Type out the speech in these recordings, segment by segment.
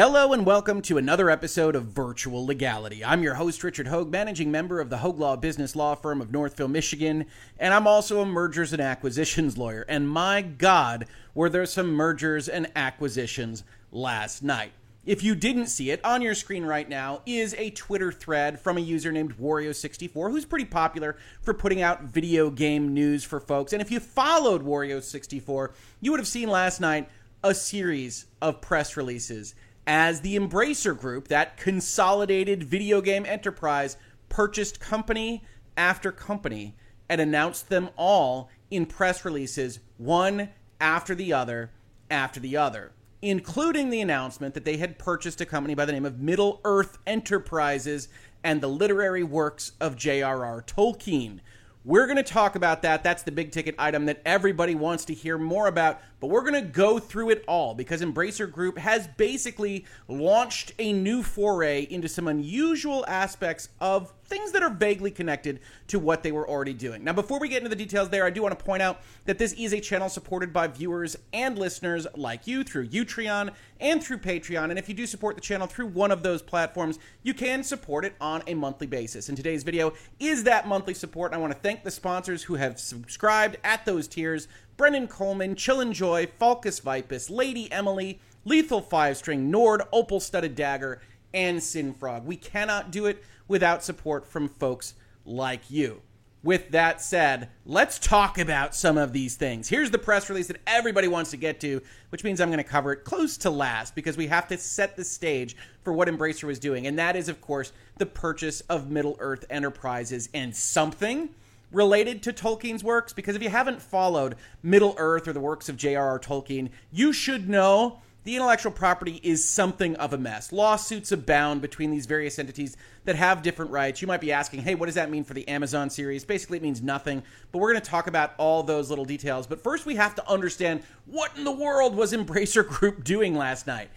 Hello and welcome to another episode of Virtual Legality. I'm your host, Richard Hogue, managing member of the Hogue Law Business Law Firm of Northville, Michigan, and I'm also a mergers and acquisitions lawyer. And my God, were there some mergers and acquisitions last night. If you didn't see it, on your screen right now is a Twitter thread from a user named Wario64, who's pretty popular for putting out video game news for folks. And if you followed Wario64, you would have seen last night a series of press releases as the Embracer Group, that consolidated video game enterprise, purchased company after company and announced them all in press releases, one after the other after the other including the announcement that they had purchased a company by the name of Middle Earth Enterprises and the literary works of J.R.R. Tolkien. We're going to talk about that. That's the big ticket item that everybody wants to hear more about. But we're going to go through it all because Embracer Group has basically launched a new foray into some unusual aspects of things that are vaguely connected to what they were already doing. Now, before we get into the details there, I do want to point out that this is a channel supported by viewers and listeners like you through Utreon and through Patreon. And if you do support the channel through one of those platforms, you can support it on a monthly basis. And today's video is that monthly support. I want to thank the sponsors who have subscribed at those tiers Brendan Coleman, Chill Joy, Falcus Vipus, Lady Emily, Lethal Five String, Nord, Opal Studded Dagger, and Sinfrog. We cannot do it without support from folks like you. With that said, let's talk about some of these things. Here's the press release that everybody wants to get to, which means I'm going to cover it close to last because we have to set the stage for what Embracer was doing. And that is, of course, the purchase of Middle Earth Enterprises and something related to Tolkien's works. Because if you haven't followed Middle Earth or the works of J.R.R. Tolkien, you should know the intellectual property is something of a mess. Lawsuits abound between these various entities that have different rights. You might be asking, hey, what does that mean for the Amazon series? Basically, it means nothing, but we're going to talk about all those little details. But first, we have to understand what in the world was Embracer Group doing last night?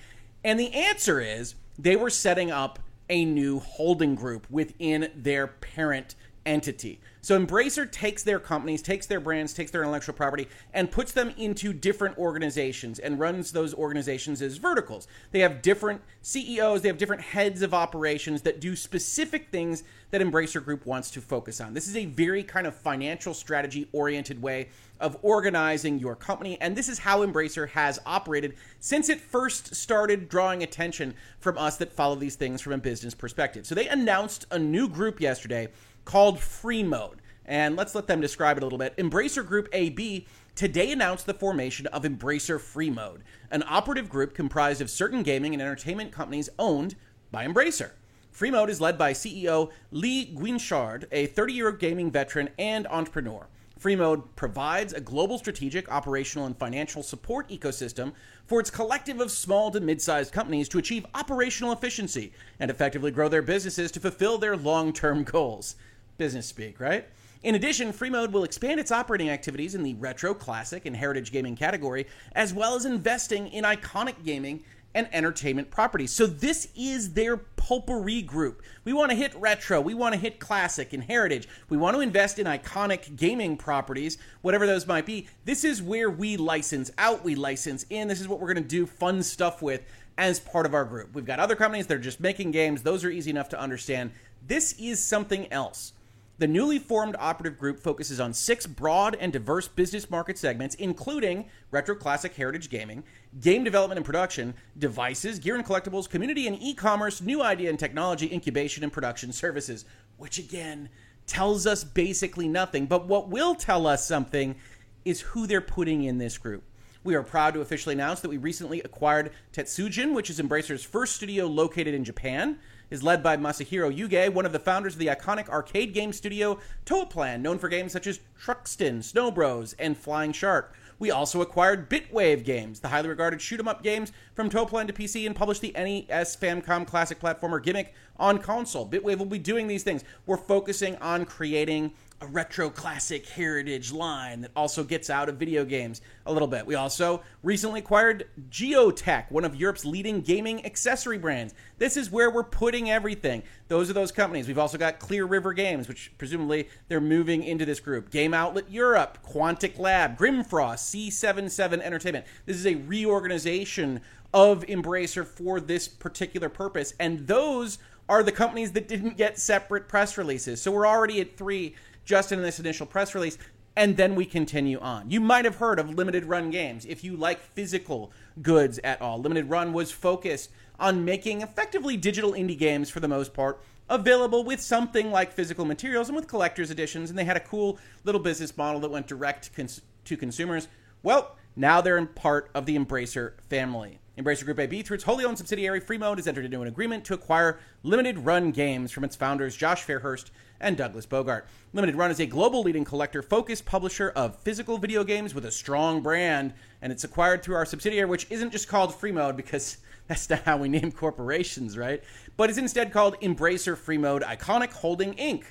And the answer is they were setting up a new holding group within their parent entity. So Embracer takes their companies, takes their brands, takes their intellectual property, and puts them into different organizations and runs those organizations as verticals. They have different CEOs, they have different heads of operations that do specific things that Embracer Group wants to focus on. This is a very kind of financial strategy oriented way of organizing your company, and this is how Embracer has operated since it first started drawing attention from us that follow these things from a business perspective. So they announced a new group yesterday called Free Mode. And let's let them describe it a little bit. Embracer Group AB today announced the formation of Embracer Free Mode, an operative group comprised of certain gaming and entertainment companies owned by Embracer. Free Mode is led by CEO Lee Guinchard, a 30 year gaming veteran and entrepreneur. Free Mode provides a global strategic, operational, and financial support ecosystem for its collective of small to mid sized companies to achieve operational efficiency and effectively grow their businesses to fulfill their long term goals business speak, right? In addition, Freemode will expand its operating activities in the retro, classic, and heritage gaming category, as well as investing in iconic gaming and entertainment properties. So this is their potpourri group. We want to hit retro, we want to hit classic and heritage. We want to invest in iconic gaming properties, whatever those might be. This is where we license out, we license in. This is what we're going to do fun stuff with as part of our group. We've got other companies that are just making games. Those are easy enough to understand. This is something else. The newly formed operative group focuses on six broad and diverse business market segments, including retro classic heritage gaming, game development and production, devices, gear and collectibles, community and e commerce, new idea and technology, incubation and production services, which again tells us basically nothing. But what will tell us something is who they're putting in this group. We are proud to officially announce that we recently acquired Tatsujin, which is Embracer's first studio located in Japan is led by Masahiro Yuge, one of the founders of the iconic arcade game studio Toaplan, known for games such as Truxton, Snow Bros, and Flying Shark. We also acquired Bitwave Games, the highly regarded shoot 'em up games from Toaplan to PC, and published the NES Famicom classic platformer Gimmick on console. Bitwave will be doing these things. We're focusing on creating a retro classic heritage line that also gets out of video games a little bit. We also recently acquired Gioteck, one of Europe's leading gaming accessory brands. This is where we're putting everything. Those are those companies. We've also got Clear River Games, which presumably they're moving into this group. Game Outlet Europe, Quantic Lab, Grimfrost, C77 Entertainment. This is a reorganization of Embracer for this particular purpose. And those are the companies that didn't get separate press releases. So we're already at three just in this initial press release. And then we continue on. You might have heard of limited run games if you like physical goods at all. Limited run was focused on making effectively digital indie games for the most part available with something like physical materials and with collector's editions. And they had a cool little business model that went direct to, cons- to consumers. Well, now they're in part of the Embracer family. Embracer Group AB, through its wholly owned subsidiary Freemode, has entered into an agreement to acquire limited run games from its founders Josh Fairhurst and Douglas Bogart. Limited Run is a global leading collector focused publisher of physical video games with a strong brand, and it's acquired through our subsidiary, which isn't just called Freemode because that's not how we name corporations, right? But is instead called Embracer Freemode Iconic Holding Inc.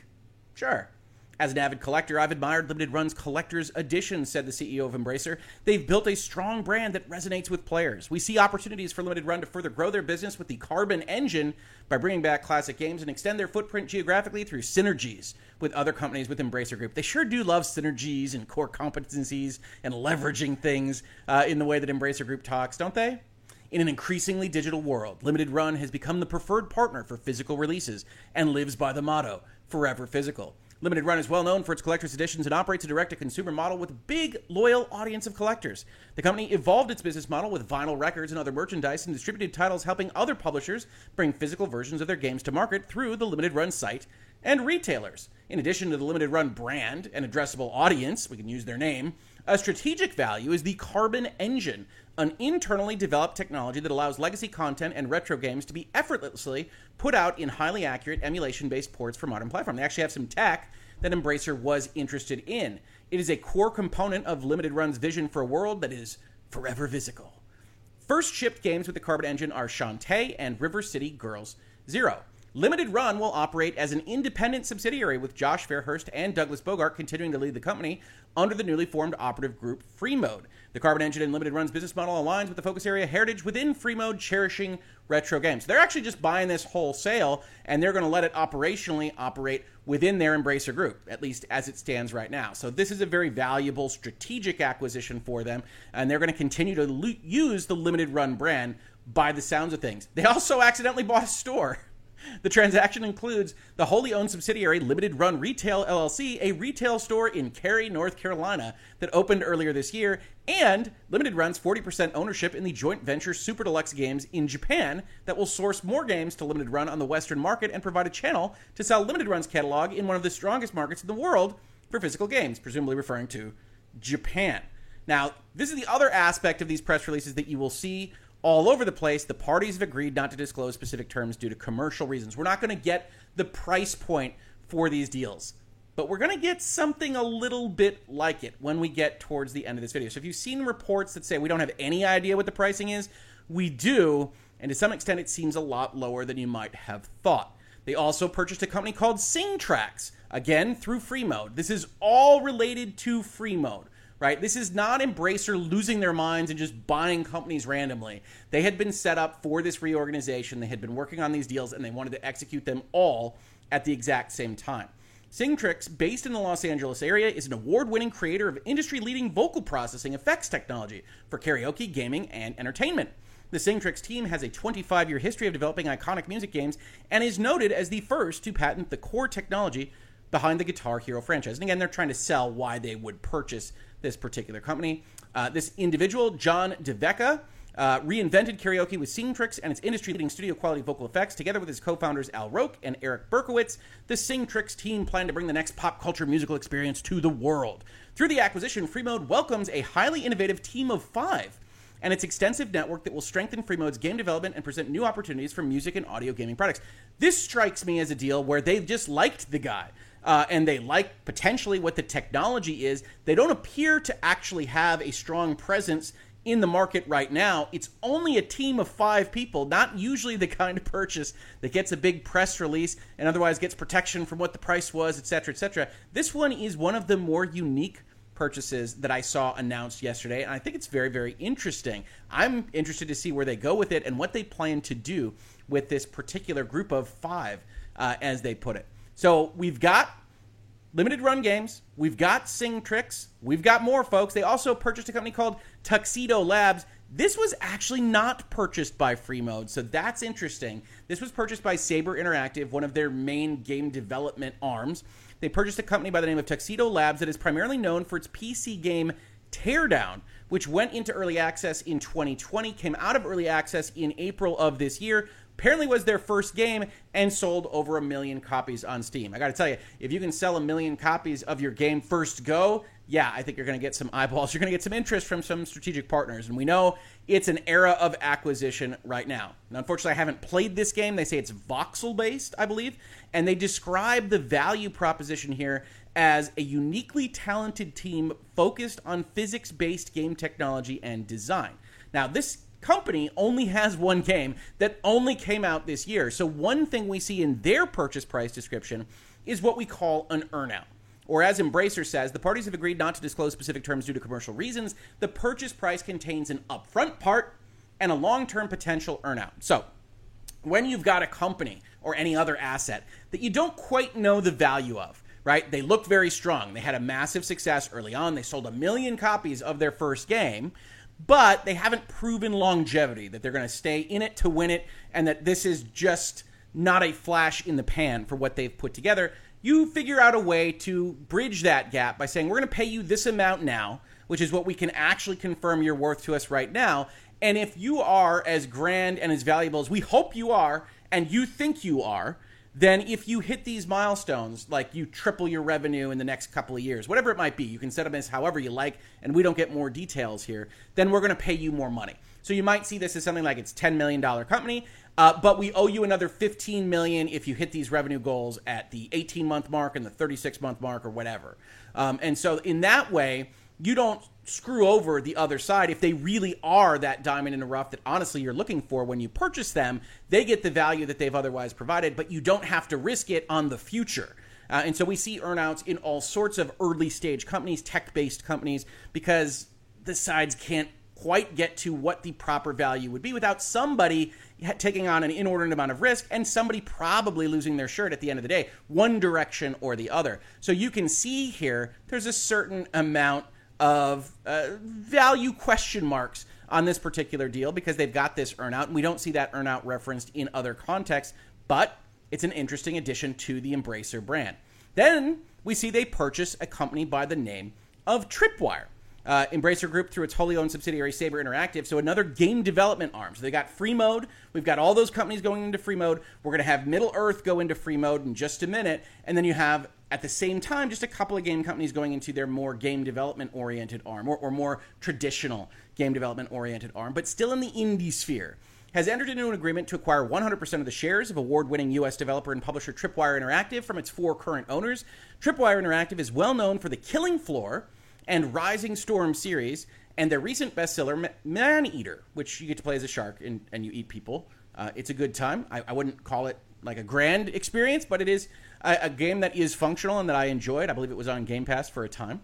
Sure. As an avid collector, I've admired Limited Run's collector's edition, said the CEO of Embracer. They've built a strong brand that resonates with players. We see opportunities for Limited Run to further grow their business with the Carbon engine by bringing back classic games and extend their footprint geographically through synergies with other companies with Embracer Group. They sure do love synergies and core competencies and leveraging things uh, in the way that Embracer Group talks, don't they? In an increasingly digital world, Limited Run has become the preferred partner for physical releases and lives by the motto, Forever Physical. Limited Run is well known for its collector's editions and operates a direct to consumer model with a big, loyal audience of collectors. The company evolved its business model with vinyl records and other merchandise and distributed titles, helping other publishers bring physical versions of their games to market through the Limited Run site and retailers. In addition to the Limited Run brand and addressable audience, we can use their name, a strategic value is the Carbon Engine, an internally developed technology that allows legacy content and retro games to be effortlessly put out in highly accurate emulation based ports for modern platform. They actually have some tech that Embracer was interested in. It is a core component of Limited Run's vision for a world that is forever physical. First shipped games with the Carbon engine are Shantae and River City Girls Zero. Limited Run will operate as an independent subsidiary with Josh Fairhurst and Douglas Bogart continuing to lead the company under the newly formed operative group Freemode. The Carbon Engine and Limited Run's business model aligns with the focus area heritage within Freemode, cherishing retro games. They're actually just buying this wholesale and they're going to let it operationally operate within their Embracer group, at least as it stands right now. So this is a very valuable strategic acquisition for them, and they're going to continue to lo- use the Limited Run brand by the sounds of things. They also accidentally bought a store. The transaction includes the wholly owned subsidiary Limited Run Retail LLC, a retail store in Cary, North Carolina that opened earlier this year, and Limited Run's 40% ownership in the joint venture Super Deluxe Games in Japan that will source more games to Limited Run on the Western market and provide a channel to sell Limited Run's catalog in one of the strongest markets in the world for physical games, presumably referring to Japan. Now, this is the other aspect of these press releases that you will see all over the place. The parties have agreed not to disclose specific terms due to commercial reasons. We're not going to get the price point for these deals, but we're going to get something a little bit like it when we get towards the end of this video. So if you've seen reports that say we don't have any idea what the pricing is, we do, and to some extent it seems a lot lower than you might have thought. They also purchased a company called Singtrix, again through Freemode. This is all related to Freemode right? This is not Embracer losing their minds and just buying companies randomly. They had been set up for this reorganization. They had been working on these deals and they wanted to execute them all at the exact same time. Singtrix, based in the Los Angeles area, is an award winning creator of industry leading vocal processing effects technology for karaoke, gaming, and entertainment. The Singtrix team has a 25 year history of developing iconic music games and is noted as the first to patent the core technology behind the Guitar Hero franchise. And again, they're trying to sell why they would purchase this particular company. Uh, this individual, John Devecka, uh, reinvented karaoke with Singtrix and its industry-leading studio quality vocal effects. Together with his co-founders Al Roke and Eric Berkowitz, the Singtrix team plan to bring the next pop culture musical experience to the world. Through the acquisition, Freemode welcomes a highly innovative team of five and its extensive network that will strengthen Freemode's game development and present new opportunities for music and audio gaming products. This strikes me as a deal where they just liked the guy uh, and they like potentially what the technology is. They don't appear to actually have a strong presence in the market right now. It's only a team of five people, not usually the kind of purchase that gets a big press release and otherwise gets protection from what the price was, et cetera, et cetera. This one is one of the more unique purchases that I saw announced yesterday, and I think it's very, very interesting. I'm interested to see where they go with it and what they plan to do with this particular group of five, uh, as they put it. So we've got limited run games. We've got Singtrix. We've got more folks. They also purchased a company called Tuxedo Labs. This was actually not purchased by Freemode, so that's interesting. This was purchased by Saber Interactive, one of their main game development arms. They purchased a company by the name of Tuxedo Labs that is primarily known for its PC game Teardown, which went into early access in 2020, came out of early access in April of this year. Apparently was their first game and sold over a million copies on Steam. I got to tell you, if you can sell a million copies of your game first go, yeah, I think you're going to get some eyeballs. You're going to get some interest from some strategic partners. And we know it's an era of acquisition right now. Unfortunately, I haven't played this game. They say it's voxel based, I believe. And they describe the value proposition here as a uniquely talented team focused on physics based game technology and design. Now, this company only has one game that only came out this year. So, one thing we see in their purchase price description is what we call an earnout. Or as Embracer says, the parties have agreed not to disclose specific terms due to commercial reasons. The purchase price contains an upfront part and a long term potential earnout. So, when you've got a company or any other asset that you don't quite know the value of, right? They looked very strong. They had a massive success early on. They sold a million copies of their first game, but they haven't proven longevity, that they're going to stay in it to win it, and that this is just not a flash in the pan for what they've put together you figure out a way to bridge that gap by saying, we're going to pay you this amount now, which is what we can actually confirm your worth to us right now. And if you are as grand and as valuable as we hope you are, and you think you are, then if you hit these milestones, like you triple your revenue in the next couple of years, whatever it might be, you can set them as however you like, and we don't get more details here, then we're going to pay you more money. So you might see this as something like it's $10 million company, uh, but we owe you another 15 million if you hit these revenue goals at the 18 month mark and the 36 month mark or whatever. Um, and so in that way, you don't screw over the other side if they really are that diamond in the rough that honestly you're looking for when you purchase them. They get the value that they've otherwise provided, but you don't have to risk it on the future. Uh, and so we see earnouts in all sorts of early stage companies, tech based companies, because the sides can't quite get to what the proper value would be without somebody taking on an inordinate amount of risk and somebody probably losing their shirt at the end of the day, one direction or the other. So you can see here there's a certain amount of uh, value question marks on this particular deal because they've got this earnout, and we don't see that earnout referenced in other contexts, but it's an interesting addition to the Embracer brand. Then we see they purchase a company by the name of Tripwire uh, Embracer Group through its wholly owned subsidiary Saber Interactive. So another game development arm. So they got free mode. We've got all those companies going into free mode. We're going to have Middle Earth go into free mode in just a minute, and then you have at the same time just a couple of game companies going into their more game development oriented arm or, or more traditional game development oriented arm, but still in the indie sphere. Has entered into an agreement to acquire 100% of the shares of award winning U.S. developer and publisher Tripwire Interactive from its four current owners. Tripwire Interactive is well known for the Killing Floor and Rising Storm series, and their recent bestseller, Man Eater, which you get to play as a shark and, and you eat people. Uh, it's a good time. I, I, wouldn't call it like a grand experience, but it is a, a game that is functional and that I enjoyed. I believe it was on Game Pass for a time.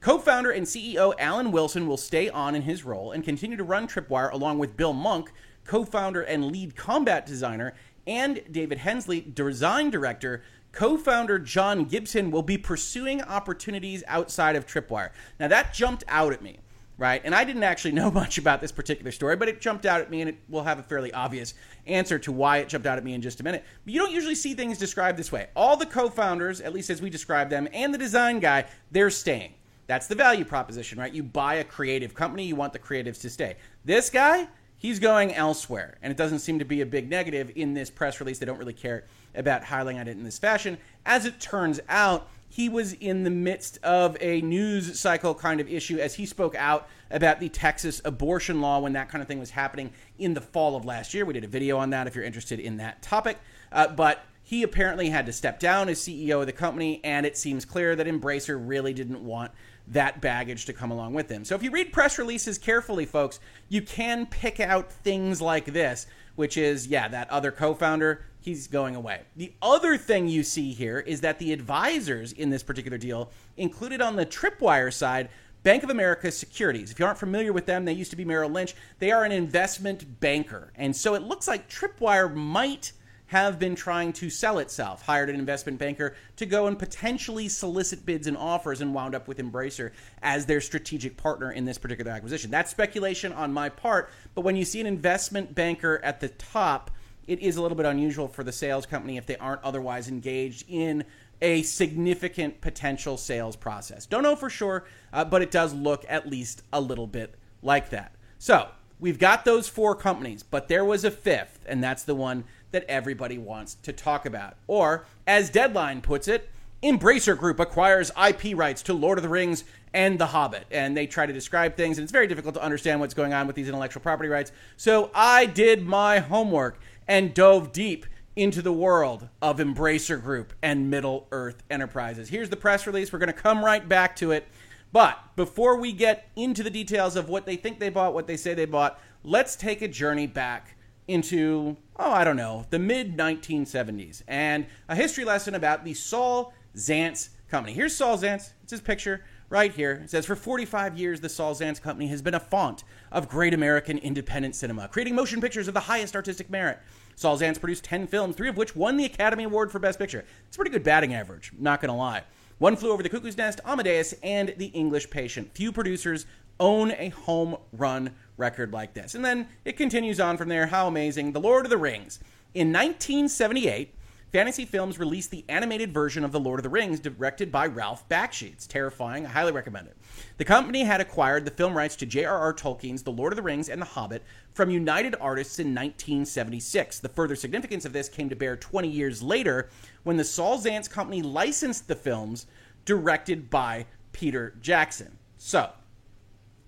Co founder and CEO Alan Wilson will stay on in his role and continue to run Tripwire along with Bill Munk, co founder and lead combat designer, and David Hensley, design director, co founder John Gibson will be pursuing opportunities outside of Tripwire. Now, that jumped out at me, right? And I didn't actually know much about this particular story, but it jumped out at me, and it will have a fairly obvious answer to why it jumped out at me in just a minute. But you don't usually see things described this way. All the co founders, at least as we describe them, and the design guy, they're staying. That's the value proposition, right? You buy a creative company, you want the creatives to stay. This guy, he's going elsewhere, and it doesn't seem to be a big negative in this press release. They don't really care about highlighting it in this fashion. As it turns out, he was in the midst of a news cycle kind of issue as he spoke out about the Texas abortion law when that kind of thing was happening in the fall of last year. We did a video on that if you're interested in that topic. Uh, but he apparently had to step down as CEO of the company, and it seems clear that Embracer really didn't want that baggage to come along with them. So if you read press releases carefully, folks, you can pick out things like this, which is, yeah, that other co founder he's going away. The other thing you see here is that the advisors in this particular deal included on the Tripwire side Bank of America Securities. If you aren't familiar with them, they used to be Merrill Lynch. They are an investment banker. And so it looks like Tripwire might have been trying to sell itself, hired an investment banker to go and potentially solicit bids and offers, and wound up with Embracer as their strategic partner in this particular acquisition. That's speculation on my part, but when you see an investment banker at the top, it is a little bit unusual for the sales company if they aren't otherwise engaged in a significant potential sales process. Don't know for sure, uh, but it does look at least a little bit like that. So, we've got those four companies, but there was a fifth, and that's the one that everybody wants to talk about. Or, as Deadline puts it, Embracer Group acquires IP rights to Lord of the Rings and The Hobbit. And they try to describe things, and it's very difficult to understand what's going on with these intellectual property rights. So I did my homework and dove deep into the world of Embracer Group and Middle Earth Enterprises. Here's the press release. We're going to come right back to it. But before we get into the details of what they think they bought, what they say they bought, let's take a journey back into, oh, I don't know, the mid 1970s and a history lesson about the Saul Zaentz Company. Here's Saul Zaentz. It's his picture right here. It says For 45 years, the Saul Zaentz Company has been a font of great American independent cinema, creating motion pictures of the highest artistic merit. Saul Zaentz produced 10 films, three of which won the Academy Award for Best Picture. It's a pretty good batting average, not going to lie. One Flew Over the Cuckoo's Nest, Amadeus, and The English Patient. Few producers own a home run record like this. And then it continues on from there. How amazing. The Lord of the Rings. In 1978, Fantasy Films released the animated version of The Lord of the Rings, directed by Ralph Bakshi. It's terrifying. I highly recommend it. The company had acquired the film rights to J.R.R. Tolkien's The Lord of the Rings and The Hobbit from United Artists in 1976. The further significance of this came to bear 20 years later when the Saul Zaentz Company licensed the films directed by Peter Jackson. So,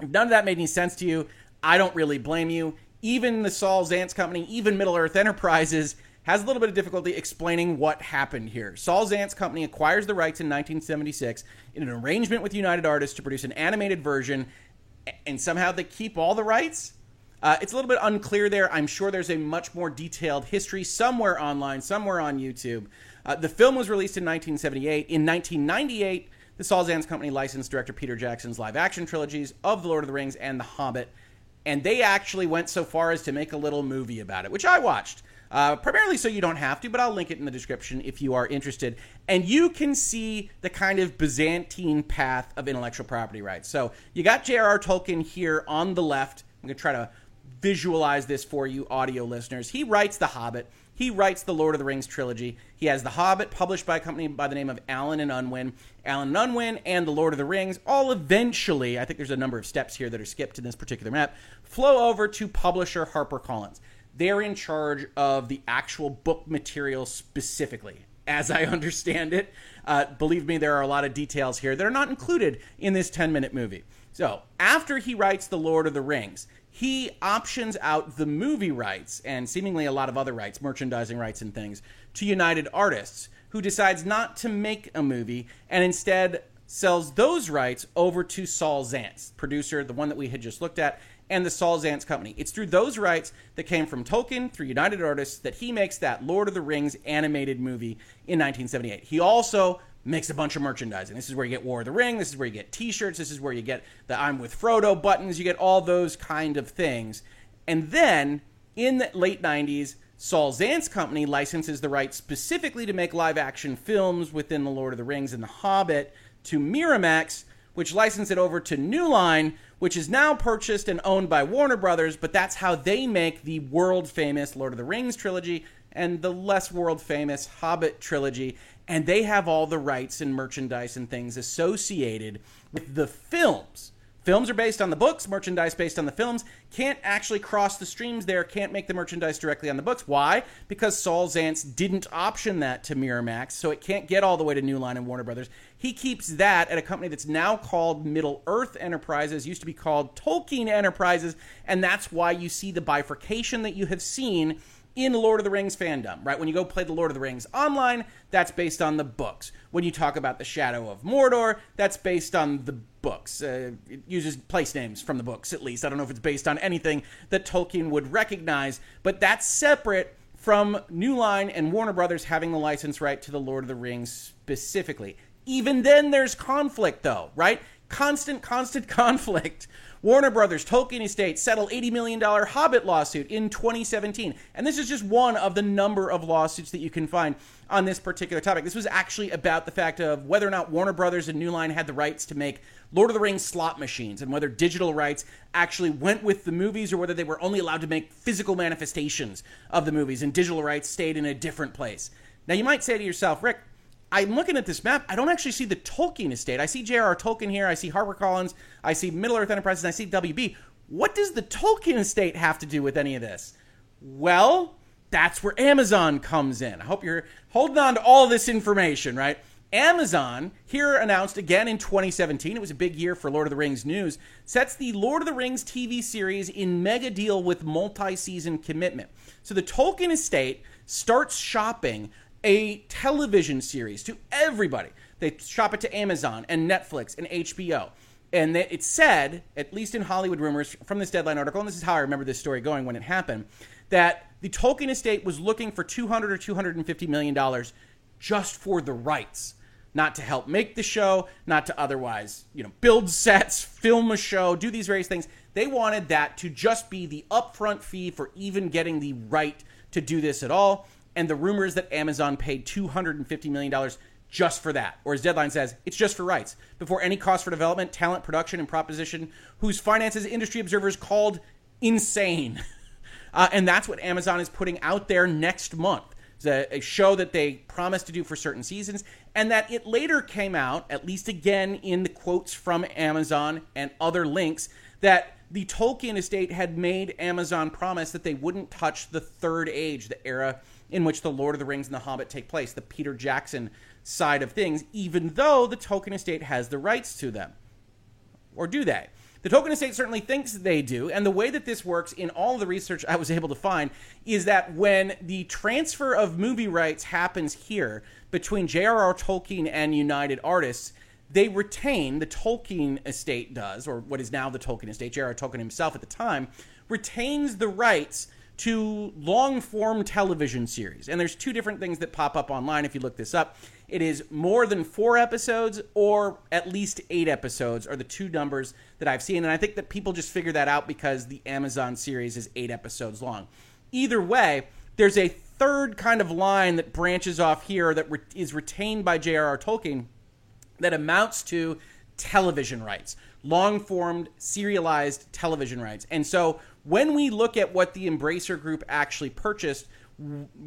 if none of that made any sense to you, I don't really blame you. Even the Saul Zaentz Company, even Middle Earth Enterprises, has a little bit of difficulty explaining what happened here. Saul Zaentz Company acquires the rights in 1976 in an arrangement with United Artists to produce an animated version, and somehow they keep all the rights. Uh, it's a little bit unclear there. I'm sure there's a much more detailed history somewhere online, somewhere on YouTube. Uh, the film was released in 1978. In 1998, the Saul Zaentz Company licensed director Peter Jackson's live action trilogies of The Lord of the Rings and The Hobbit and they actually went so far as to make a little movie about it, which I watched. Uh, primarily so you don't have to, but I'll link it in the description if you are interested. And you can see the kind of Byzantine path of intellectual property rights. So you got J.R.R. Tolkien here on the left. I'm going to try to visualize this for you, audio listeners. He writes The Hobbit. He writes the Lord of the Rings trilogy. He has The Hobbit, published by a company by the name of Allen and Unwin. Allen and Unwin and The Lord of the Rings, all eventually, I think there's a number of steps here that are skipped in this particular map, flow over to publisher HarperCollins. They're in charge of the actual book material specifically, as I understand it. Uh, believe me, there are a lot of details here that are not included in this 10 minute movie. So, after he writes The Lord of the Rings, he options out the movie rights and seemingly a lot of other rights, merchandising rights and things, to United Artists, who decides not to make a movie and instead sells those rights over to Saul Zaentz, producer, the one that we had just looked at, and the Saul Zaentz Company. It's through those rights that came from Tolkien through United Artists that he makes that Lord of the Rings animated movie in 1978. He also makes a bunch of merchandising. This is where you get War of the Ring. This is where you get T-shirts. This is where you get the I'm with Frodo buttons. You get all those kind of things. And then in the late 90s, Saul Zaentz company licenses the rights specifically to make live action films within The Lord of the Rings and The Hobbit to Miramax, which licensed it over to New Line, which is now purchased and owned by Warner Brothers, but that's how they make the world famous Lord of the Rings trilogy and the less world famous Hobbit trilogy and they have all the rights and merchandise and things associated with the films. Films are based on the books, merchandise based on the films. Can't actually cross the streams there, can't make the merchandise directly on the books. Why? Because Saul Zaentz didn't option that to Miramax, so it can't get all the way to New Line and Warner Brothers. He keeps that at a company that's now called Middle Earth Enterprises, used to be called Tolkien Enterprises, and that's why you see the bifurcation that you have seen in Lord of the Rings fandom, right? When you go play the Lord of the Rings online, that's based on the books. When you talk about the Shadow of Mordor, that's based on the books. Uh, it uses place names from the books, at least. I don't know if it's based on anything that Tolkien would recognize, but that's separate from New Line and Warner Brothers having the license right to the Lord of the Rings specifically. Even then, there's conflict, though, right? Constant, constant conflict Warner Brothers Tolkien Estate settled $80 million Hobbit lawsuit in 2017. And this is just one of the number of lawsuits that you can find on this particular topic. This was actually about the fact of whether or not Warner Brothers and New Line had the rights to make Lord of the Rings slot machines and whether digital rights actually went with the movies or whether they were only allowed to make physical manifestations of the movies and digital rights stayed in a different place. Now, you might say to yourself, Rick, I'm looking at this map. I don't actually see the Tolkien estate. I see J.R.R. Tolkien here. I see HarperCollins. I see Middle Earth Enterprises. I see WB. What does the Tolkien estate have to do with any of this? Well, that's where Amazon comes in. I hope you're holding on to all this information, right? Amazon, here announced again in 2017, it was a big year for Lord of the Rings news, sets the Lord of the Rings TV series in mega deal with multi season commitment. So the Tolkien estate starts shopping a television series to everybody. They shop it to Amazon and Netflix and HBO. And it said, at least in Hollywood rumors from this deadline article, and this is how I remember this story going when it happened, that the Tolkien estate was looking for 200 or 250 million dollars just for the rights, not to help make the show, not to otherwise, you know, build sets, film a show, do these various things. They wanted that to just be the upfront fee for even getting the right to do this at all and the rumors that Amazon paid $250 million just for that. Or as Deadline says, it's just for rights. Before any cost for development, talent, production, and proposition, whose finances industry observers called insane. Uh, and that's what Amazon is putting out there next month. It's a, a show that they promised to do for certain seasons, and that it later came out, at least again in the quotes from Amazon and other links, that the Tolkien estate had made Amazon promise that they wouldn't touch the Third Age, the era in which the Lord of the Rings and the Hobbit take place, the Peter Jackson side of things, even though the Tolkien estate has the rights to them. Or do they? The Tolkien estate certainly thinks they do, and the way that this works in all the research I was able to find is that when the transfer of movie rights happens here between J.R.R. Tolkien and United Artists, they retain, the Tolkien estate does, or what is now the Tolkien estate, J.R.R. Tolkien himself at the time, retains the rights to long form television series. And there's two different things that pop up online if you look this up. It is more than four episodes or at least eight episodes are the two numbers that I've seen. And I think that people just figure that out because the Amazon series is eight episodes long. Either way, there's a third kind of line that branches off here that re- is retained by J.R.R. Tolkien that amounts to television rights, long formed, serialized television rights. And so when we look at what the Embracer Group actually purchased,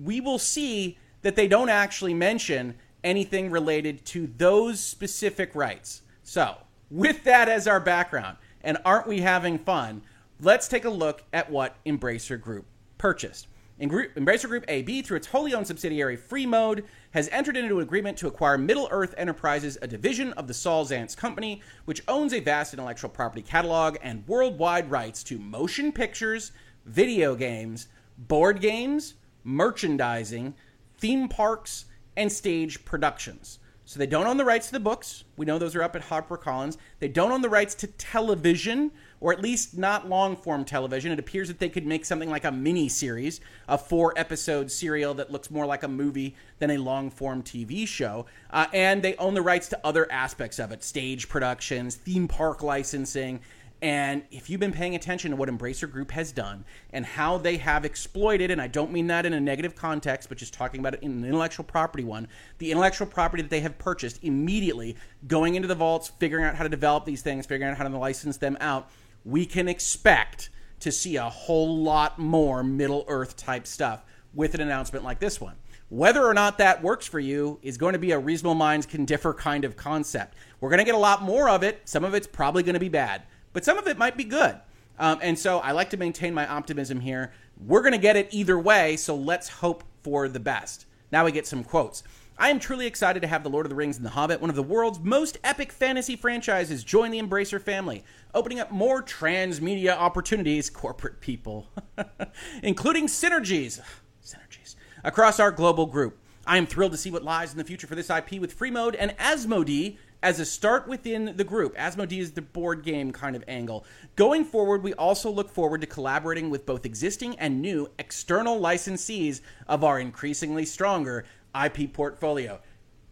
we will see that they don't actually mention anything related to those specific rights. So, with that as our background, and aren't we having fun? Let's take a look at what Embracer Group purchased. Embracer Group AB, through its wholly owned subsidiary Freemode, has entered into an agreement to acquire Middle Earth Enterprises, a division of the Saul Zaentz Company, which owns a vast intellectual property catalog and worldwide rights to motion pictures, video games, board games, merchandising, theme parks, and stage productions. So they don't own the rights to the books. We know those are up at HarperCollins. They don't own the rights to television, or at least not long form television. It appears that they could make something like a mini series, a four episode serial that looks more like a movie than a long form TV show. Uh, and they own the rights to other aspects of it stage productions, theme park licensing, and if you've been paying attention to what Embracer Group has done and how they have exploited, and I don't mean that in a negative context, but just talking about it in an intellectual property one, the intellectual property that they have purchased immediately, going into the vaults, figuring out how to develop these things, figuring out how to license them out, we can expect to see a whole lot more Middle Earth type stuff with an announcement like this one. Whether or not that works for you is going to be a reasonable minds can differ kind of concept. We're going to get a lot more of it. Some of it's probably going to be bad but some of it might be good. Um, and so I like to maintain my optimism here. We're going to get it either way, so let's hope for the best. Now we get some quotes. I am truly excited to have The Lord of the Rings and The Hobbit, one of the world's most epic fantasy franchises, join the Embracer family, opening up more transmedia opportunities, corporate people, including synergies, synergies, across our global group. I am thrilled to see what lies in the future for this IP with Freemode and Asmodee as a start within the group. Asmodee is the board game kind of angle. Going forward, we also look forward to collaborating with both existing and new external licensees of our increasingly stronger IP portfolio.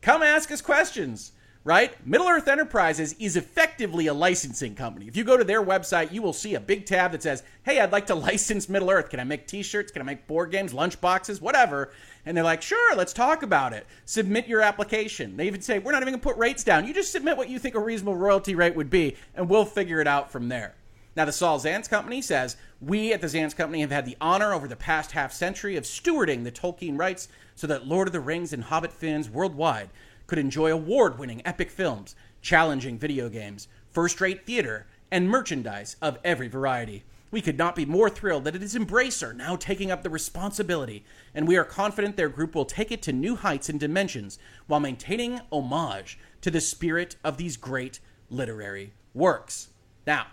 Come ask us questions. right? Middle Earth Enterprises is effectively a licensing company. If you go to their website, you will see a big tab that says, Hey, I'd like to license Middle Earth. Can I make t shirts? Can I make board games, lunch boxes, whatever? And they're like, Sure, let's talk about it. Submit your application. They even say, We're not even going to put rates down. You just submit what you think a reasonable royalty rate would be, and we'll figure it out from there. Now, the Saul Zaentz Company says, We at the Zaentz Company have had the honor over the past half century of stewarding the Tolkien rights so that Lord of the Rings and Hobbit fans worldwide could enjoy award winning epic films, challenging video games, first rate theater, and merchandise of every variety. We could not be more thrilled that it is Embracer now taking up the responsibility, and we are confident their group will take it to new heights and dimensions while maintaining homage to the spirit of these great literary works. Now,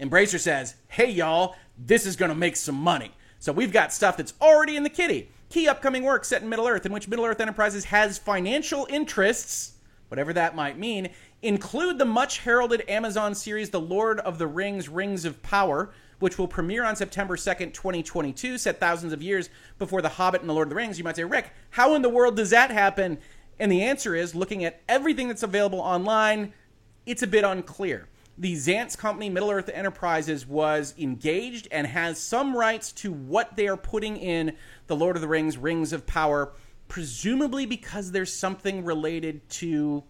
Embracer says, hey y'all, this is going to make some money. So we've got stuff that's already in the kitty. Key upcoming work set in Middle Earth, in which Middle Earth Enterprises has financial interests, whatever that might mean, include the much heralded Amazon series The Lord of the Rings Rings of Power, which will premiere on September 2nd, 2022, set thousands of years before The Hobbit and The Lord of the Rings. You might say, Rick, how in the world does that happen? And the answer is looking at everything that's available online, it's a bit unclear the Zaentz company, Middle Earth Enterprises, was engaged and has some rights to what they are putting in the Lord of the Rings Rings of Power, presumably because there's something related to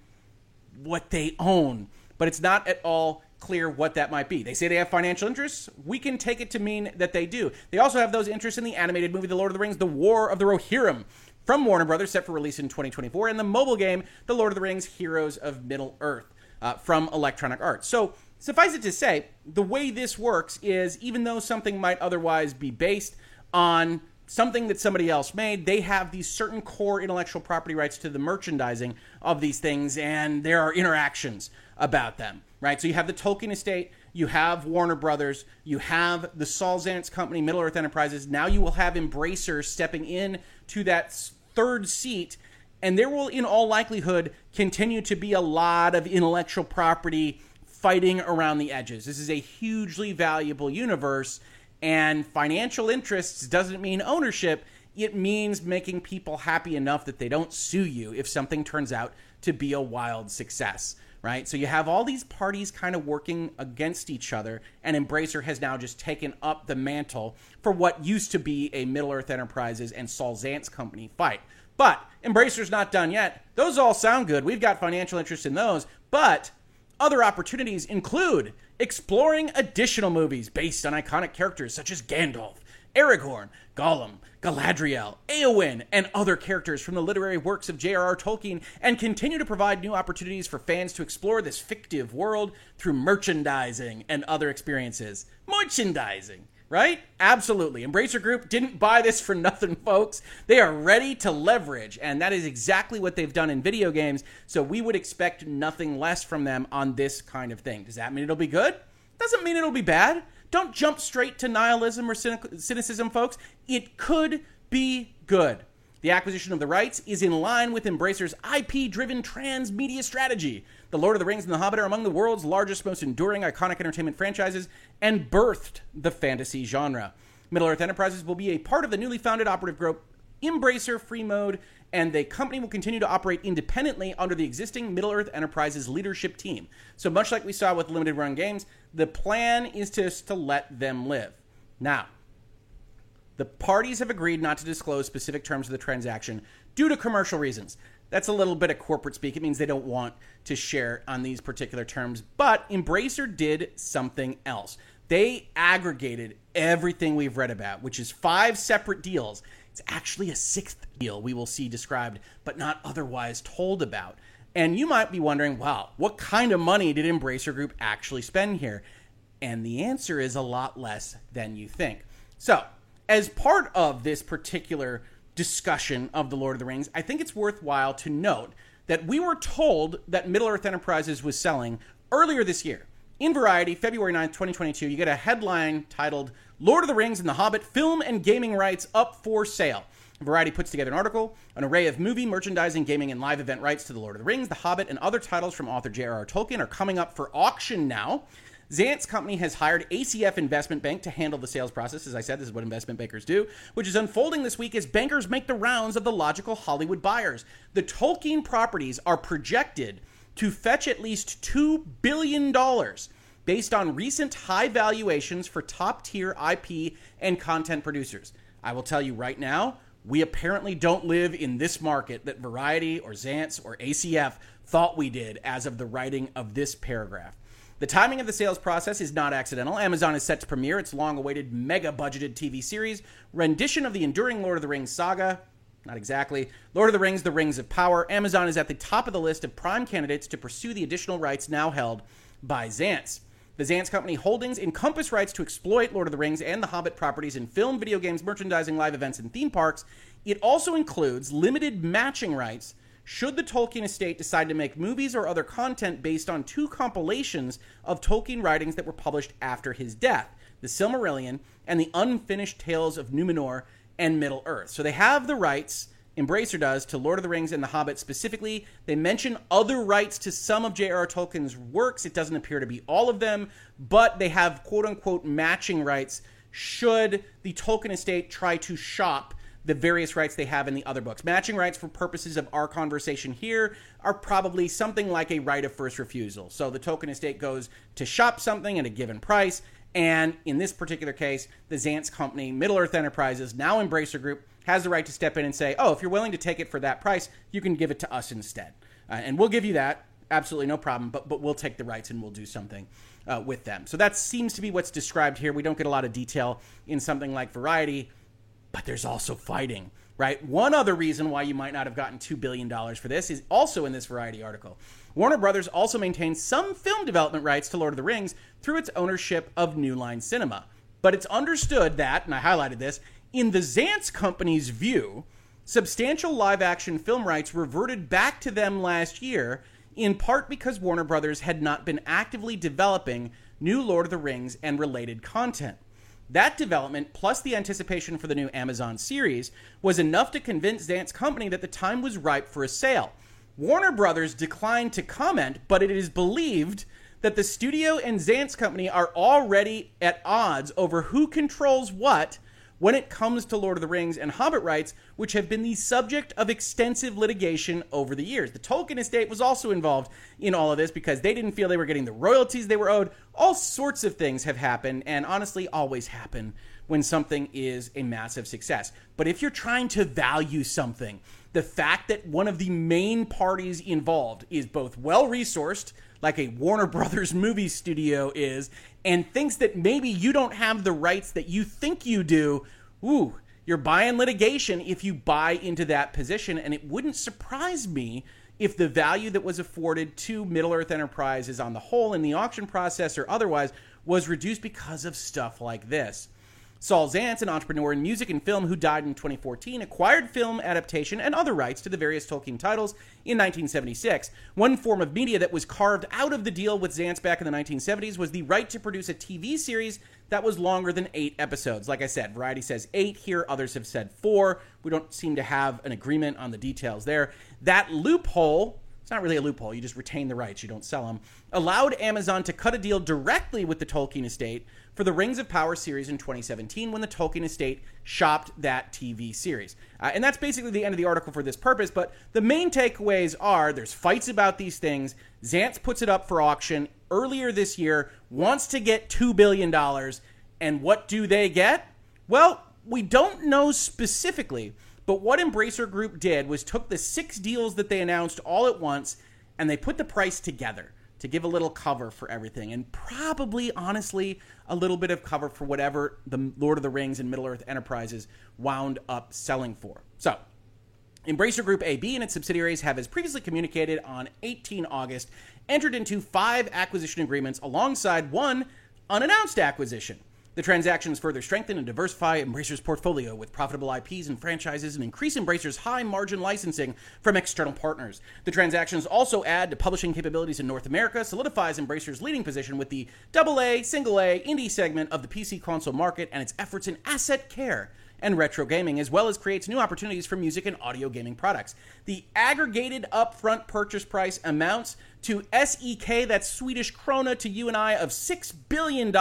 what they own. But it's not at all clear what that might be. They say they have financial interests. We can take it to mean that they do. They also have those interests in the animated movie The Lord of the Rings, The War of the Rohirrim from Warner Brothers, set for release in 2024, and the mobile game The Lord of the Rings Heroes of Middle Earth uh, from Electronic Arts. So, suffice it to say, the way this works is even though something might otherwise be based on something that somebody else made, they have these certain core intellectual property rights to the merchandising of these things, and there are interactions about them, right? So you have the Tolkien estate, you have Warner Brothers, you have the Saul Zaentz company, Middle Earth Enterprises. Now you will have Embracer stepping in to that third seat and there will, in all likelihood, continue to be a lot of intellectual property fighting around the edges. This is a hugely valuable universe, and financial interests doesn't mean ownership. It means making people happy enough that they don't sue you if something turns out to be a wild success, right? So you have all these parties kind of working against each other, and Embracer has now just taken up the mantle for what used to be a Middle Earth Enterprises and Saul Zaentz company fight. But Embracer's not done yet. Those all sound good. We've got financial interest in those. But other opportunities include exploring additional movies based on iconic characters such as Gandalf, Aragorn, Gollum, Galadriel, Eowyn, and other characters from the literary works of J.R.R. Tolkien, and continue to provide new opportunities for fans to explore this fictive world through merchandising and other experiences. Merchandising! Right? Absolutely. Embracer Group didn't buy this for nothing, folks. They are ready to leverage, and that is exactly what they've done in video games. So we would expect nothing less from them on this kind of thing. Does that mean it'll be good? Doesn't mean it'll be bad. Don't jump straight to nihilism or cynicism, folks. It could be good. The acquisition of the rights is in line with Embracer's IP driven transmedia strategy. The Lord of the Rings and The Hobbit are among the world's largest, most enduring, iconic entertainment franchises and birthed the fantasy genre. Middle Earth Enterprises will be a part of the newly founded operative group Embracer Free Mode, and the company will continue to operate independently under the existing Middle Earth Enterprises leadership team. So, much like we saw with limited run games, the plan is just to let them live. Now, the parties have agreed not to disclose specific terms of the transaction due to commercial reasons. That's a little bit of corporate speak. It means they don't want to share on these particular terms. But Embracer did something else. They aggregated everything we've read about, which is five separate deals. It's actually a sixth deal we will see described, but not otherwise told about. And you might be wondering, wow, what kind of money did Embracer Group actually spend here? And the answer is a lot less than you think. So, as part of this particular discussion of The Lord of the Rings, I think it's worthwhile to note that we were told that Middle Earth Enterprises was selling earlier this year. In Variety, February 9th, 2022, you get a headline titled Lord of the Rings and the Hobbit Film and Gaming Rights Up for Sale. Variety puts together an article, an array of movie, merchandising, gaming, and live event rights to The Lord of the Rings, The Hobbit, and other titles from author J.R.R. Tolkien are coming up for auction now. Zaentz Company has hired ACF Investment Bank to handle the sales process. As I said, this is what investment bankers do, which is unfolding this week as bankers make the rounds of the logical Hollywood buyers. The Tolkien properties are projected to fetch at least $2 billion based on recent high valuations for top tier IP and content producers. I will tell you right now, we apparently don't live in this market that Variety or Zaentz or ACF thought we did as of the writing of this paragraph. The timing of the sales process is not accidental. Amazon is set to premiere its long awaited mega budgeted TV series, rendition of the enduring Lord of the Rings saga. Not exactly. Lord of the Rings, The Rings of Power. Amazon is at the top of the list of prime candidates to pursue the additional rights now held by Zaentz. The Zaentz Company holdings encompass rights to exploit Lord of the Rings and The Hobbit properties in film, video games, merchandising, live events, and theme parks. It also includes limited matching rights should the Tolkien estate decide to make movies or other content based on two compilations of Tolkien writings that were published after his death The Silmarillion and The Unfinished Tales of Numenor and Middle Earth. So they have the rights. Embracer does to Lord of the Rings and The Hobbit specifically. They mention other rights to some of J.R.R. Tolkien's works. It doesn't appear to be all of them, but they have quote unquote matching rights should the Tolkien estate try to shop the various rights they have in the other books. Matching rights for purposes of our conversation here are probably something like a right of first refusal. So the Tolkien estate goes to shop something at a given price, and in this particular case, the Zaentz company, Middle Earth Enterprises, now Embracer Group, has the right to step in and say, oh, if you're willing to take it for that price, you can give it to us instead. Uh, and we'll give you that. Absolutely no problem, but, but we'll take the rights and we'll do something uh, with them. So that seems to be what's described here. We don't get a lot of detail in something like Variety but there's also fighting, right? One other reason why you might not have gotten $2 billion for this is also in this Variety article. Warner Brothers also maintains some film development rights to Lord of the Rings through its ownership of New Line Cinema. But it's understood that, and I highlighted this, in the Zaentz Company's view, substantial live action film rights reverted back to them last year, in part because Warner Brothers had not been actively developing new Lord of the Rings and related content. That development, plus the anticipation for the new Amazon series, was enough to convince Zaentz Company that the time was ripe for a sale. Warner Brothers declined to comment, but it is believed that the studio and Zaentz Company are already at odds over who controls what when it comes to Lord of the Rings and Hobbit rights, which have been the subject of extensive litigation over the years. The Tolkien estate was also involved in all of this because they didn't feel they were getting the royalties they were owed. All sorts of things have happened, and honestly, always happen when something is a massive success. But if you're trying to value something, the fact that one of the main parties involved is both well resourced, like a Warner Brothers movie studio is, and thinks that maybe you don't have the rights that you think you do, ooh, you're buying litigation if you buy into that position. And it wouldn't surprise me if the value that was afforded to Middle Earth Enterprises on the whole in the auction process or otherwise was reduced because of stuff like this. Saul Zaentz, an entrepreneur in music and film who died in 2014, acquired film adaptation and other rights to the various Tolkien titles in 1976. One form of media that was carved out of the deal with Zaentz back in the 1970s was the right to produce a TV series that was longer than eight episodes. Like I said, Variety says eight here, others have said four. We don't seem to have an agreement on the details there. That loophole it's not really a loophole. You just retain the rights, you don't sell them. Allowed Amazon to cut a deal directly with the Tolkien estate for the Rings of Power series in 2017 when the Tolkien estate shopped that TV series. Uh, and that's basically the end of the article for this purpose, but the main takeaways are there's fights about these things. Zaentz puts it up for auction earlier this year, wants to get $2 billion. And what do they get? Well, we don't know specifically, but what Embracer Group did was took the six deals that they announced all at once and they put the price together to give a little cover for everything, and probably, honestly, a little bit of cover for whatever the Lord of the Rings and Middle Earth Enterprises wound up selling for. So, Embracer Group AB and its subsidiaries have, as previously communicated on 18 August, entered into five acquisition agreements alongside one unannounced acquisition. The transactions further strengthen and diversify Embracer's portfolio with profitable IPs and franchises and increase Embracer's high margin licensing from external partners. The transactions also add to publishing capabilities in North America, solidifies Embracer's leading position with the AA, single A, indie segment of the PC console market, and its efforts in asset care and retro gaming, as well as creates new opportunities for music and audio gaming products. The aggregated upfront purchase price amounts to SEK, that's Swedish krona to you and I, of $6 billion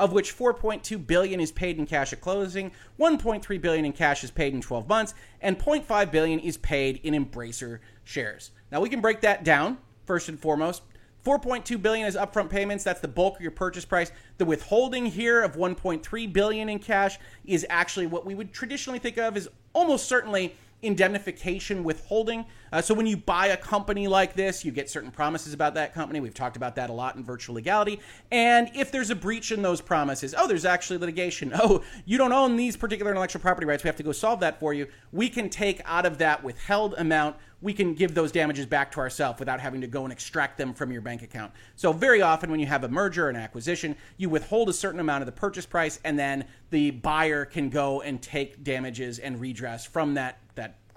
of which 4.2 billion is paid in cash at closing, 1.3 billion in cash is paid in 12 months, and 0.5 billion is paid in Embracer shares. Now we can break that down first and foremost. 4.2 billion is upfront payments. That's the bulk of your purchase price. The withholding here of 1.3 billion in cash is actually what we would traditionally think of as almost certainly indemnification withholding. Uh, so when you buy a company like this, you get certain promises about that company. We've talked about that a lot in virtual legality. And if there's a breach in those promises, oh, there's actually litigation. Oh, you don't own these particular intellectual property rights. We have to go solve that for you. We can take out of that withheld amount we can give those damages back to ourselves without having to go and extract them from your bank account. So, very often when you have a merger an acquisition, you withhold a certain amount of the purchase price, and then the buyer can go and take damages and redress from that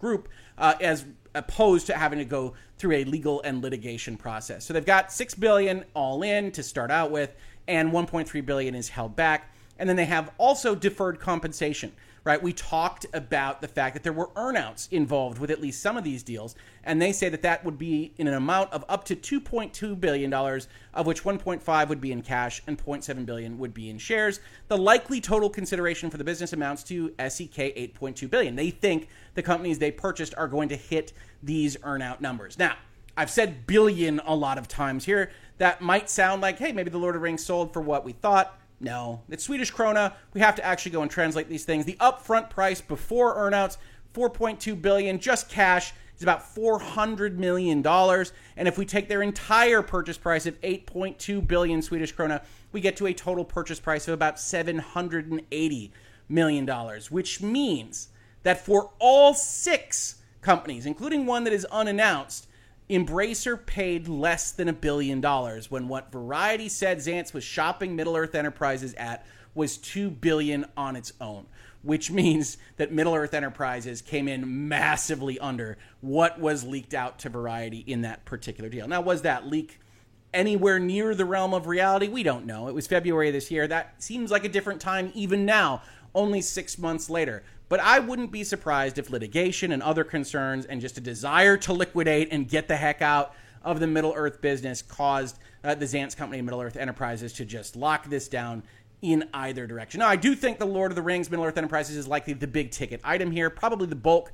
group uh, as opposed to having to go through a legal and litigation process. So, they've got 6 billion all in to start out with, and 1.3 billion is held back. And then they have also deferred compensation right? We talked about the fact that there were earnouts involved with at least some of these deals, and they say that that would be in an amount of up to 2.2 billion dollars, of which 1.5 would be in cash and 0.7 billion would be in shares. The likely total consideration for the business amounts to SEK 8.2 billion. They think the companies they purchased are going to hit these earnout numbers. Now, I've said billion a lot of times here. That might sound like, hey, maybe the Lord of the Rings sold for what we thought. No, it's Swedish krona. We have to actually go and translate these things. The upfront price before earnouts, 4.2 billion, just cash is about 400 million dollars. And if we take their entire purchase price of 8.2 billion Swedish krona, we get to a total purchase price of about 780 million dollars, which means that for all six companies, including one that is unannounced, Embracer paid less than a billion dollars when what Variety said Zaentz was shopping Middle Earth Enterprises at was 2 billion on its own, which means that Middle Earth Enterprises came in massively under what was leaked out to Variety in that particular deal. Now, was that leak anywhere near the realm of reality? We don't know. It was February this year. That seems like a different time even now, only 6 months later. But I wouldn't be surprised if litigation and other concerns and just a desire to liquidate and get the heck out of the Middle Earth business caused uh, the Zaentz Company and Middle Earth Enterprises to just lock this down in either direction. Now, I do think the Lord of the Rings Middle Earth Enterprises is likely the big ticket item here, probably the bulk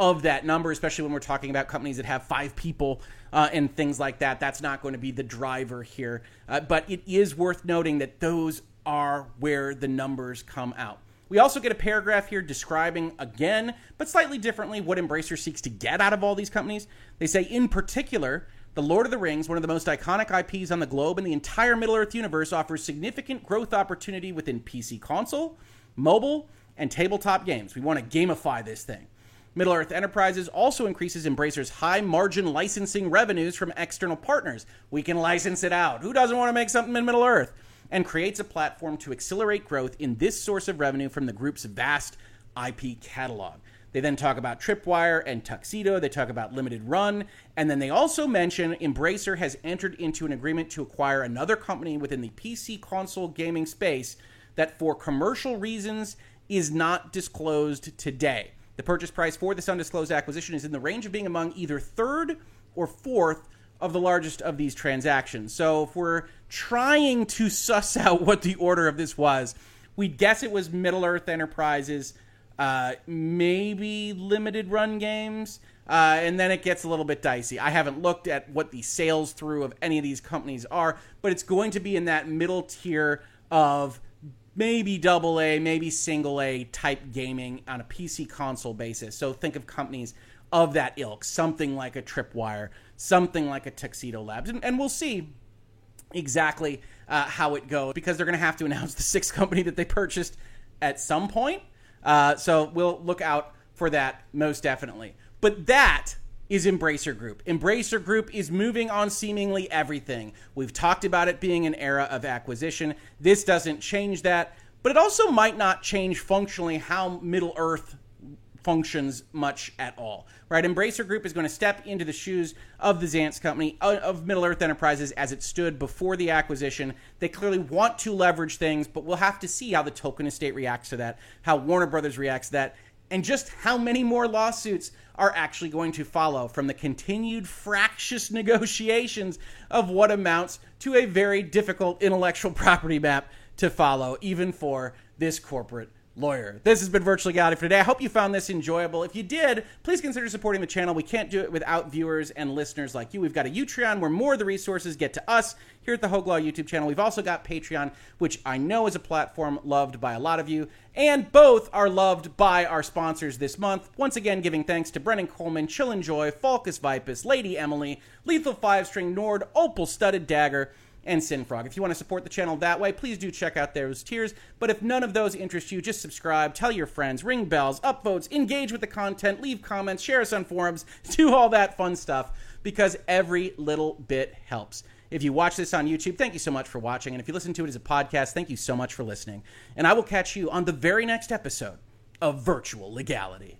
of that number, especially when we're talking about companies that have five people uh, and things like that. That's not going to be the driver here. Uh, but it is worth noting that those are where the numbers come out. We also get a paragraph here describing, again, but slightly differently, what Embracer seeks to get out of all these companies. They say, in particular, The Lord of the Rings, one of the most iconic IPs on the globe and the entire Middle Earth universe, offers significant growth opportunity within PC console, mobile, and tabletop games. We want to gamify this thing. Middle Earth Enterprises also increases Embracer's high margin licensing revenues from external partners. We can license it out. Who doesn't want to make something in Middle Earth? And creates a platform to accelerate growth in this source of revenue from the group's vast IP catalog. They then talk about Tripwire and Tuxedo. They talk about Limited Run. And then they also mention Embracer has entered into an agreement to acquire another company within the PC console gaming space that, for commercial reasons, is not disclosed today. The purchase price for this undisclosed acquisition is in the range of being among either third or fourth of the largest of these transactions. So if we're trying to suss out what the order of this was, we'd guess it was Middle Earth Enterprises, uh, maybe limited run games. Uh, and then it gets a little bit dicey. I haven't looked at what the sales through of any of these companies are, but it's going to be in that middle tier of maybe double A, maybe single A type gaming on a PC console basis. So think of companies of that ilk, something like a Tripwire, something like a Tuxedo Labs. And, and we'll see exactly uh, how it goes because they're going to have to announce the sixth company that they purchased at some point. Uh, so we'll look out for that most definitely. But that is Embracer Group. Embracer Group is moving on seemingly everything. We've talked about it being an era of acquisition. This doesn't change that, but it also might not change functionally how Middle Earth functions much at all. Right? Embracer Group is going to step into the shoes of the Zaentz company of Middle Earth Enterprises as it stood before the acquisition. They clearly want to leverage things, but we'll have to see how the Tolkien estate reacts to that, how Warner Brothers reacts to that, and just how many more lawsuits are actually going to follow from the continued fractious negotiations of what amounts to a very difficult intellectual property map to follow, even for this corporate lawyer. This has been Virtual Legality for today. I hope you found this enjoyable. If you did, please consider supporting the channel. We can't do it without viewers and listeners like you. We've got a Utreon where more of the resources get to us here at the Hogue Law YouTube channel. We've also got Patreon, which I know is a platform loved by a lot of you, and both are loved by our sponsors this month. Once again, giving thanks to Brennan Coleman, Chill and Joy, Falcus Vipus, Lady Emily, Lethal Five String Nord, Opal Studded Dagger and Sinfrog. If you want to support the channel that way, please do check out those tiers. But if none of those interest you, just subscribe, tell your friends, ring bells, upvotes, engage with the content, leave comments, share us on forums, do all that fun stuff because every little bit helps. If you watch this on YouTube, thank you so much for watching. And if you listen to it as a podcast, thank you so much for listening. And I will catch you on the very next episode of Virtual Legality.